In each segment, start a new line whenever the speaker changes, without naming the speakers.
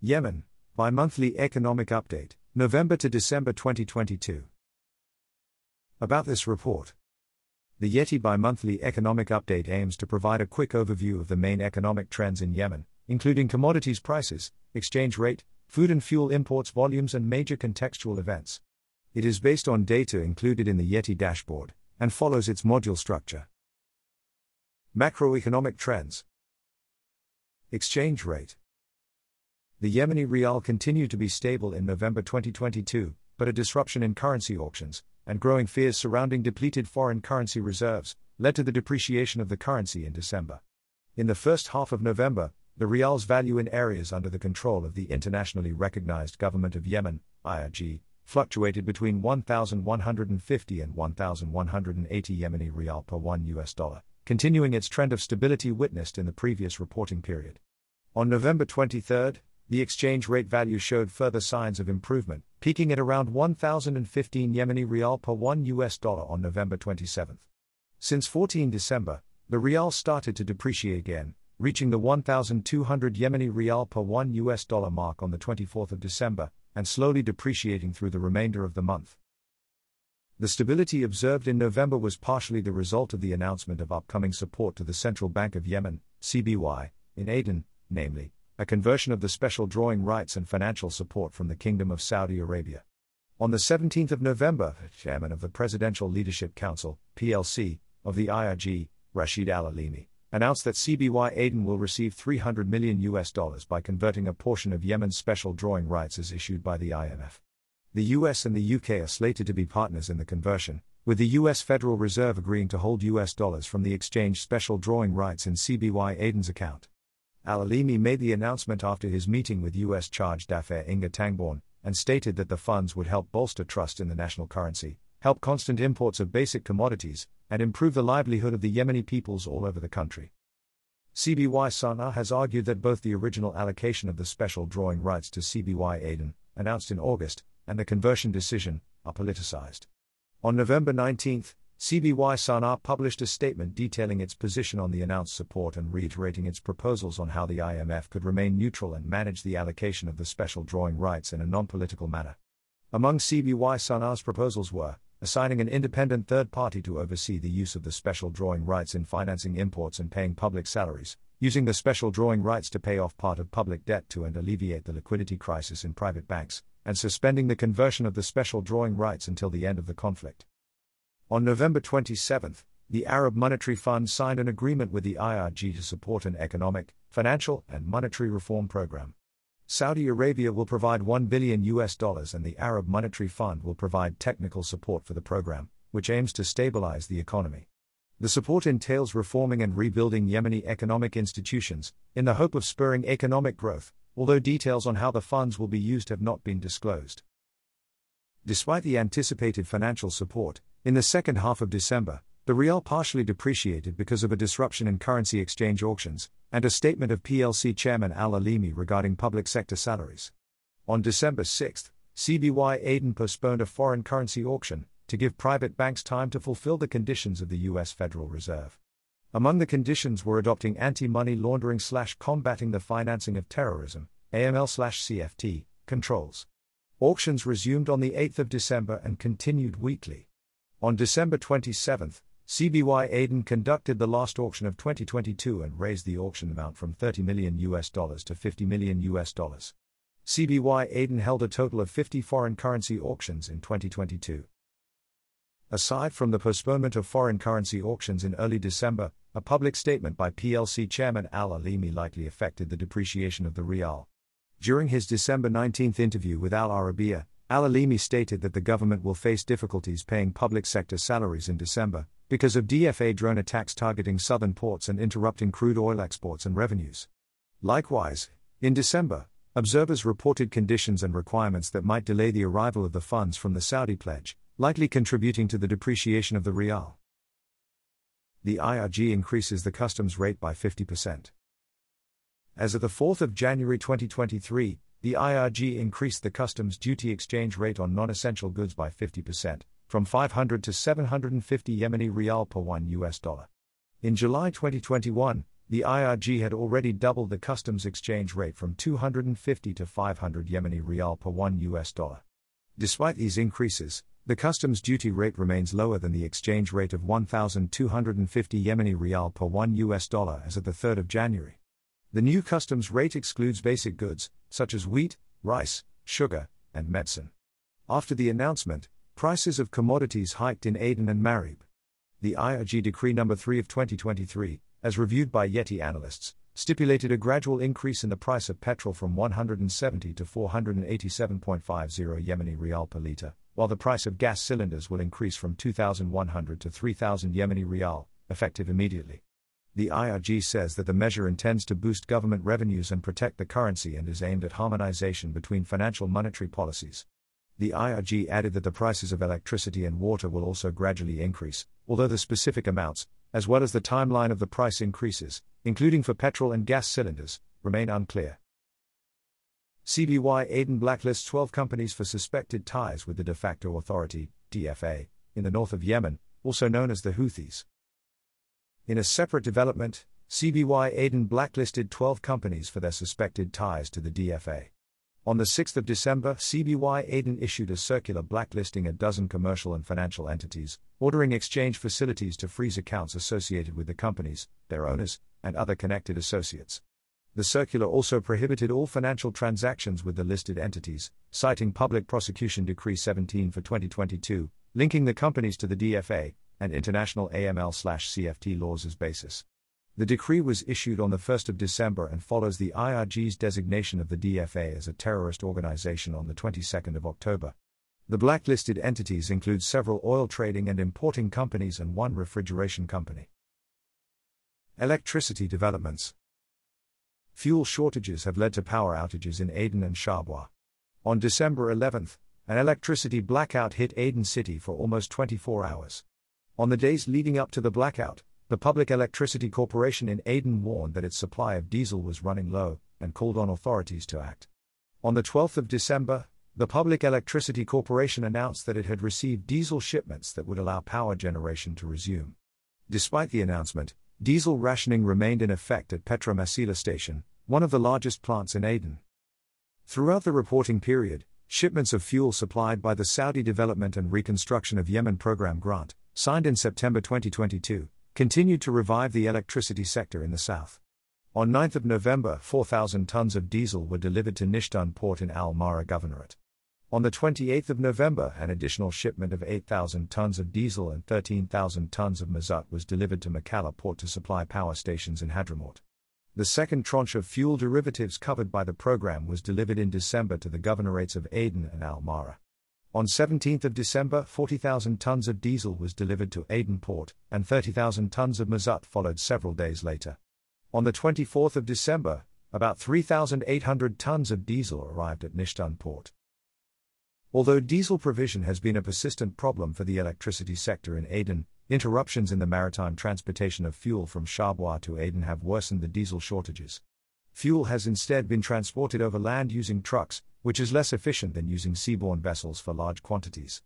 Yemen, bi monthly economic update, November to December 2022. About this report. The Yeti bi monthly economic update aims to provide a quick overview of the main economic trends in Yemen, including commodities prices, exchange rate, food and fuel imports volumes, and major contextual events. It is based on data included in the Yeti dashboard and follows its module structure. Macroeconomic trends. Exchange rate. The Yemeni rial continued to be stable in November 2022, but a disruption in currency auctions and growing fears surrounding depleted foreign currency reserves led to the depreciation of the currency in December. In the first half of November, the rial's value in areas under the control of the internationally recognized government of Yemen, IRG, fluctuated between 1,150 and 1,180 Yemeni rial per 1 US dollar, continuing its trend of stability witnessed in the previous reporting period. On November 23, the exchange rate value showed further signs of improvement, peaking at around 1,015 Yemeni rial per 1 US dollar on November 27. Since 14 December, the rial started to depreciate again, reaching the 1,200 Yemeni rial per 1 US dollar mark on the 24th of December, and slowly depreciating through the remainder of the month. The stability observed in November was partially the result of the announcement of upcoming support to the Central Bank of Yemen, CBY, in Aden, namely, a conversion of the special drawing rights and financial support from the Kingdom of Saudi Arabia. On the 17th of November, Chairman of the Presidential Leadership Council, PLC, of the IRG, Rashid Al Alimi, announced that CBY Aden will receive 300 million US dollars by converting a portion of Yemen's special drawing rights as issued by the IMF. The US and the UK are slated to be partners in the conversion, with the US Federal Reserve agreeing to hold US dollars from the exchange special drawing rights in CBY Aden's account. Al Alimi made the announcement after his meeting with US Charge d'Affaires Inga Tangborn, and stated that the funds would help bolster trust in the national currency, help constant imports of basic commodities, and improve the livelihood of the Yemeni peoples all over the country. CBY Sana'a has argued that both the original allocation of the special drawing rights to CBY Aden, announced in August, and the conversion decision, are politicized. On November 19, CBY Sana'a published a statement detailing its position on the announced support and reiterating its proposals on how the IMF could remain neutral and manage the allocation of the special drawing rights in a non political manner. Among CBY Sana'a's proposals were assigning an independent third party to oversee the use of the special drawing rights in financing imports and paying public salaries, using the special drawing rights to pay off part of public debt to and alleviate the liquidity crisis in private banks, and suspending the conversion of the special drawing rights until the end of the conflict. On November 27, the Arab Monetary Fund signed an agreement with the IRG to support an economic, financial, and monetary reform program. Saudi Arabia will provide 1 billion US dollars and the Arab Monetary Fund will provide technical support for the program, which aims to stabilize the economy. The support entails reforming and rebuilding Yemeni economic institutions, in the hope of spurring economic growth, although details on how the funds will be used have not been disclosed. Despite the anticipated financial support, in the second half of December, the rial partially depreciated because of a disruption in currency exchange auctions, and a statement of PLC chairman Al Alimi regarding public sector salaries. On December 6, CBY Aden postponed a foreign currency auction to give private banks time to fulfill the conditions of the U.S. Federal Reserve. Among the conditions were adopting anti-money laundering slash combating the financing of terrorism, AML slash CFT, controls. Auctions resumed on the 8th of December and continued weekly. On December 27, CBY Aden conducted the last auction of 2022 and raised the auction amount from 30 million US dollars to 50 million US dollars. CBY Aden held a total of 50 foreign currency auctions in 2022. Aside from the postponement of foreign currency auctions in early December, a public statement by PLC chairman Al Alimi likely affected the depreciation of the rial. During his December 19 interview with Al Arabiya, Al Alimi stated that the government will face difficulties paying public sector salaries in December because of DFA drone attacks targeting southern ports and interrupting crude oil exports and revenues. Likewise, in December, observers reported conditions and requirements that might delay the arrival of the funds from the Saudi pledge, likely contributing to the depreciation of the rial. The IRG increases the customs rate by 50%. As of the 4th of January 2023, the IRG increased the customs duty exchange rate on non-essential goods by 50%, from 500 to 750 Yemeni rial per 1 US dollar. In July 2021, the IRG had already doubled the customs exchange rate from 250 to 500 Yemeni rial per 1 US dollar. Despite these increases, the customs duty rate remains lower than the exchange rate of 1,250 Yemeni rial per 1 US dollar as of the 3rd of January. The new customs rate excludes basic goods, such as wheat, rice, sugar, and medicine. After the announcement, prices of commodities hiked in Aden and Marib. The IRG Decree No. 3 of 2023, as reviewed by Yeti analysts, stipulated a gradual increase in the price of petrol from 170 to 487.50 Yemeni rial per litre, while the price of gas cylinders will increase from 2,100 to 3,000 Yemeni rial, effective immediately. The IRG says that the measure intends to boost government revenues and protect the currency and is aimed at harmonization between financial monetary policies. The IRG added that the prices of electricity and water will also gradually increase, although the specific amounts, as well as the timeline of the price increases, including for petrol and gas cylinders, remain unclear. CBY Aden blacklists 12 companies for suspected ties with the de facto authority, DFA, in the north of Yemen, also known as the Houthis. In a separate development, CBY Aden blacklisted 12 companies for their suspected ties to the DFA. On the 6th of December, CBY Aden issued a circular blacklisting a dozen commercial and financial entities, ordering exchange facilities to freeze accounts associated with the companies, their owners, and other connected associates. The circular also prohibited all financial transactions with the listed entities, citing Public Prosecution Decree 17 for 2022, linking the companies to the DFA and international AML/CFT laws as basis. The decree was issued on the 1st of December and follows the IRG's designation of the DFA as a terrorist organization on the 22nd of October. The blacklisted entities include several oil trading and importing companies and one refrigeration company. Electricity developments. Fuel shortages have led to power outages in Aden and Shabwa. On December 11th, an electricity blackout hit Aden city for almost 24 hours. On the days leading up to the blackout, the Public Electricity Corporation in Aden warned that its supply of diesel was running low and called on authorities to act. On the 12th of December, the Public Electricity Corporation announced that it had received diesel shipments that would allow power generation to resume. Despite the announcement, diesel rationing remained in effect at PetroMasila station, one of the largest plants in Aden. Throughout the reporting period, shipments of fuel supplied by the Saudi Development and Reconstruction of Yemen Program grant, signed in September 2022, continued to revive the electricity sector in the south. On 9 November, 4,000 tons of diesel were delivered to Nishtun port in Al Mahra Governorate. On the 28th of November, an additional shipment of 8,000 tons of diesel and 13,000 tons of mazut was delivered to Mukalla port to supply power stations in Hadramaut. The second tranche of fuel derivatives covered by the program was delivered in December to the governorates of Aden and Al Mahra. On 17 December, 40,000 tons of diesel was delivered to Aden port, and 30,000 tons of mazut followed several days later. On the 24th of December, about 3,800 tons of diesel arrived at Nishtun port. Although diesel provision has been a persistent problem for the electricity sector in Aden, interruptions in the maritime transportation of fuel from Shabwa to Aden have worsened the diesel shortages. Fuel has instead been transported over land using trucks, which is less efficient than using seaborne vessels for large quantities.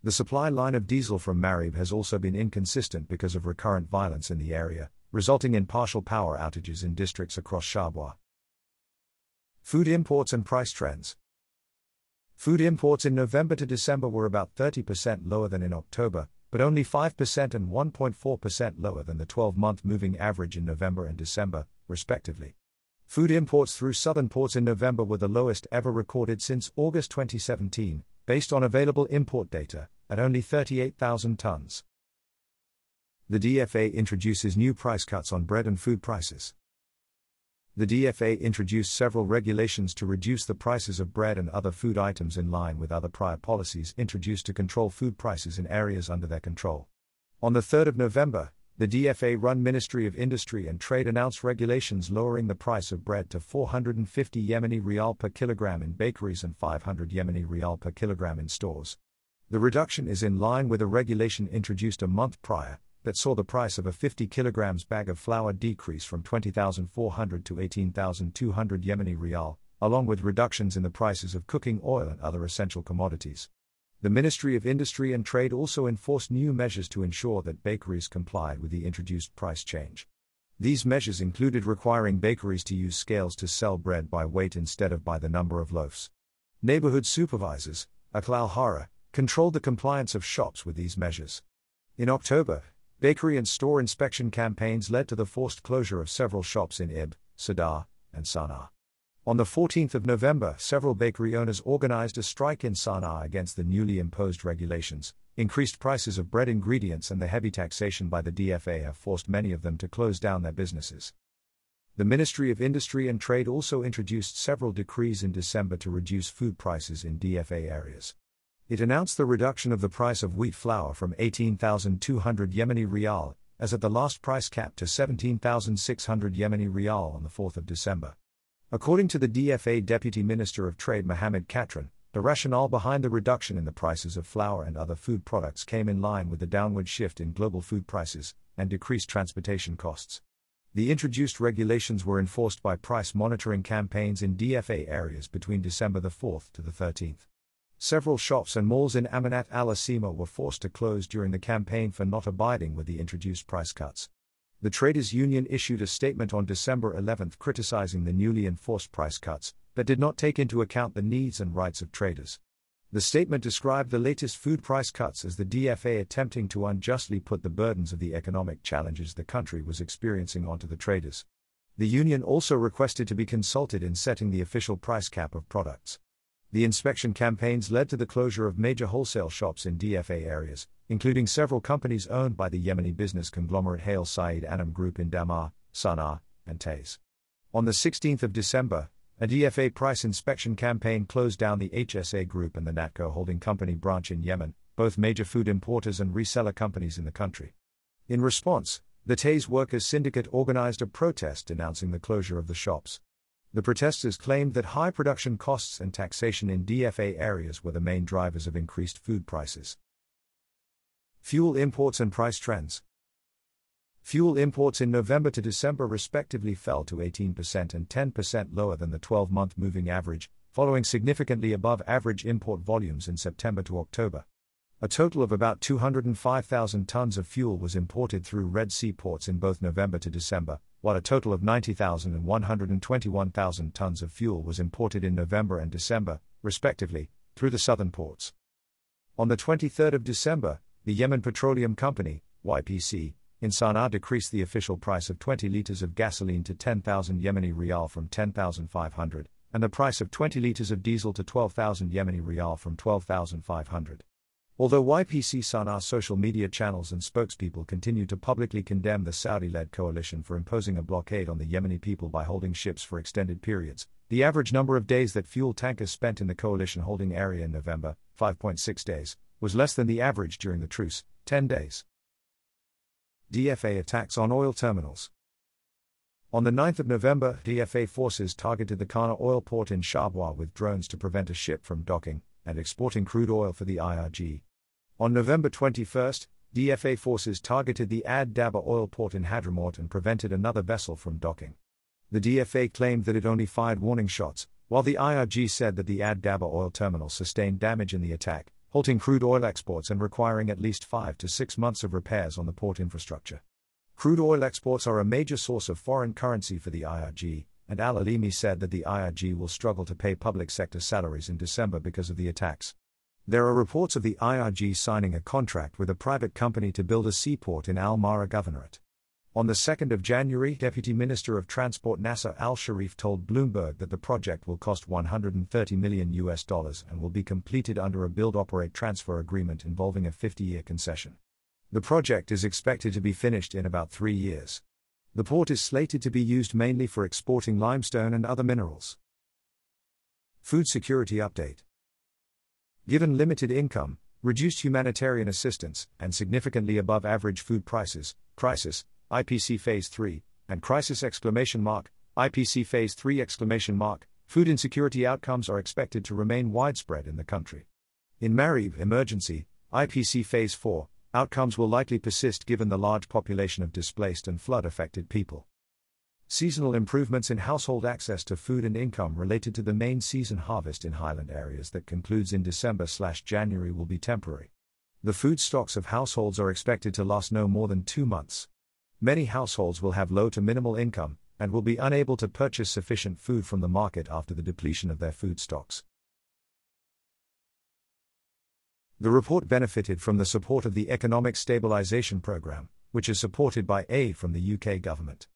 The supply line of diesel from Marib has also been inconsistent because of recurrent violence in the area, resulting in partial power outages in districts across Shabwa. Food imports and price trends. Food imports in November to December were about 30% lower than in October, but only 5% and 1.4% lower than the 12 month moving average in November and December, respectively. Food imports through southern ports in November were the lowest ever recorded since August 2017, based on available import data, at only 38,000 tons. The DFA introduces new price cuts on bread and food prices. The DFA introduced several regulations to reduce the prices of bread and other food items in line with other prior policies introduced to control food prices in areas under their control. On the 3rd of November, the DFA run Ministry of Industry and Trade announced regulations lowering the price of bread to 450 Yemeni rial per kilogram in bakeries and 500 Yemeni rial per kilogram in stores. The reduction is in line with a regulation introduced a month prior that saw the price of a 50 kilograms bag of flour decrease from 20,400 to 18,200 Yemeni rial, along with reductions in the prices of cooking oil and other essential commodities. The Ministry of Industry and Trade also enforced new measures to ensure that bakeries complied with the introduced price change. These measures included requiring bakeries to use scales to sell bread by weight instead of by the number of loaves. Neighborhood supervisors, Aklal Hara, controlled the compliance of shops with these measures. In October, bakery and store inspection campaigns led to the forced closure of several shops in Ibb, Sadar, and Sana'a. On the 14th of November, several bakery owners organized a strike in Sana'a against the newly imposed regulations, Increased prices of bread ingredients and the heavy taxation by the DFA have forced many of them to close down their businesses. The Ministry of Industry and Trade also introduced several decrees in December to reduce food prices in DFA areas. It announced the reduction of the price of wheat flour from 18,200 Yemeni rial, as at the last price cap, to 17,600 Yemeni rial on the 4th of December. According to the DFA Deputy Minister of Trade Mohammed Katran, the rationale behind the reduction in the prices of flour and other food products came in line with the downward shift in global food prices and decreased transportation costs. The introduced regulations were enforced by price monitoring campaigns in DFA areas between December the 4th to the 13th. Several shops and malls in Amanat al Asima were forced to close during the campaign for not abiding with the introduced price cuts. The traders' union issued a statement on December 11 criticizing the newly enforced price cuts, that did not take into account the needs and rights of traders. The statement described the latest food price cuts as the DFA attempting to unjustly put the burdens of the economic challenges the country was experiencing onto the traders. The union also requested to be consulted in setting the official price cap of products. The inspection campaigns led to the closure of major wholesale shops in DFA areas, including several companies owned by the Yemeni business conglomerate Hayel Saeed Anam Group in Dhamar, Sana'a, and Taiz. On the 16th of December, a DFA price inspection campaign closed down the HSA Group and the Natco Holding Company branch in Yemen, both major food importers and reseller companies in the country. In response, the Taiz Workers Syndicate organized a protest denouncing the closure of the shops. The protesters claimed that high production costs and taxation in DFA areas were the main drivers of increased food prices. Fuel imports and price trends. Fuel imports in November to December respectively fell to 18% and 10% lower than the 12 month moving average, following significantly above average import volumes in September to October. A total of about 205,000 tons of fuel was imported through Red Sea ports in both November to December, while a total of 90,000 and 121,000 tons of fuel was imported in November and December, respectively, through the southern ports. On the 23rd of December, the Yemen Petroleum Company, YPC, in Sana'a decreased the official price of 20 litres of gasoline to 10,000 Yemeni rial from 10,500, and the price of 20 litres of diesel to 12,000 Yemeni rial from 12,500. Although YPC Sana'a social media channels and spokespeople continue to publicly condemn the Saudi led coalition for imposing a blockade on the Yemeni people by holding ships for extended periods, the average number of days that fuel tankers spent in the coalition holding area in November, 5.6 days, was less than the average during the truce, 10 days. DFA attacks on oil terminals. On the 9th of November, DFA forces targeted the Qena oil port in Shabwa with drones to prevent a ship from docking and exporting crude oil for the IRG. On November 21, DFA forces targeted the Ad Daba oil port in Hadramaut and prevented another vessel from docking. The DFA claimed that it only fired warning shots, while the IRG said that the Ad Daba oil terminal sustained damage in the attack, halting crude oil exports and requiring at least five to six months of repairs on the port infrastructure. Crude oil exports are a major source of foreign currency for the IRG, and Al Alimi said that the IRG will struggle to pay public sector salaries in December because of the attacks. There are reports of the IRG signing a contract with a private company to build a seaport in Al Mahra Governorate. On the 2nd of January, Deputy Minister of Transport Nasser Al Sharif told Bloomberg that the project will cost 130 million US dollars and will be completed under a build operate transfer agreement involving a 50 year concession. The project is expected to be finished in about three years. The port is slated to be used mainly for exporting limestone and other minerals. Food Security Update Given limited income, reduced humanitarian assistance, and significantly above average food prices, crisis, IPC Phase 3, and Crisis exclamation mark, IPC Phase 3 exclamation mark, food insecurity outcomes are expected to remain widespread in the country. In Marib emergency, IPC Phase 4, outcomes will likely persist given the large population of displaced and flood affected people. Seasonal improvements in household access to food and income related to the main season harvest in highland areas that concludes in December slash January will be temporary. The food stocks of households are expected to last no more than 2 months. Many households will have low to minimal income and will be unable to purchase sufficient food from the market after the depletion of their food stocks. The report benefited from the support of the Economic Stabilisation Programme, which is supported by aid from the UK government.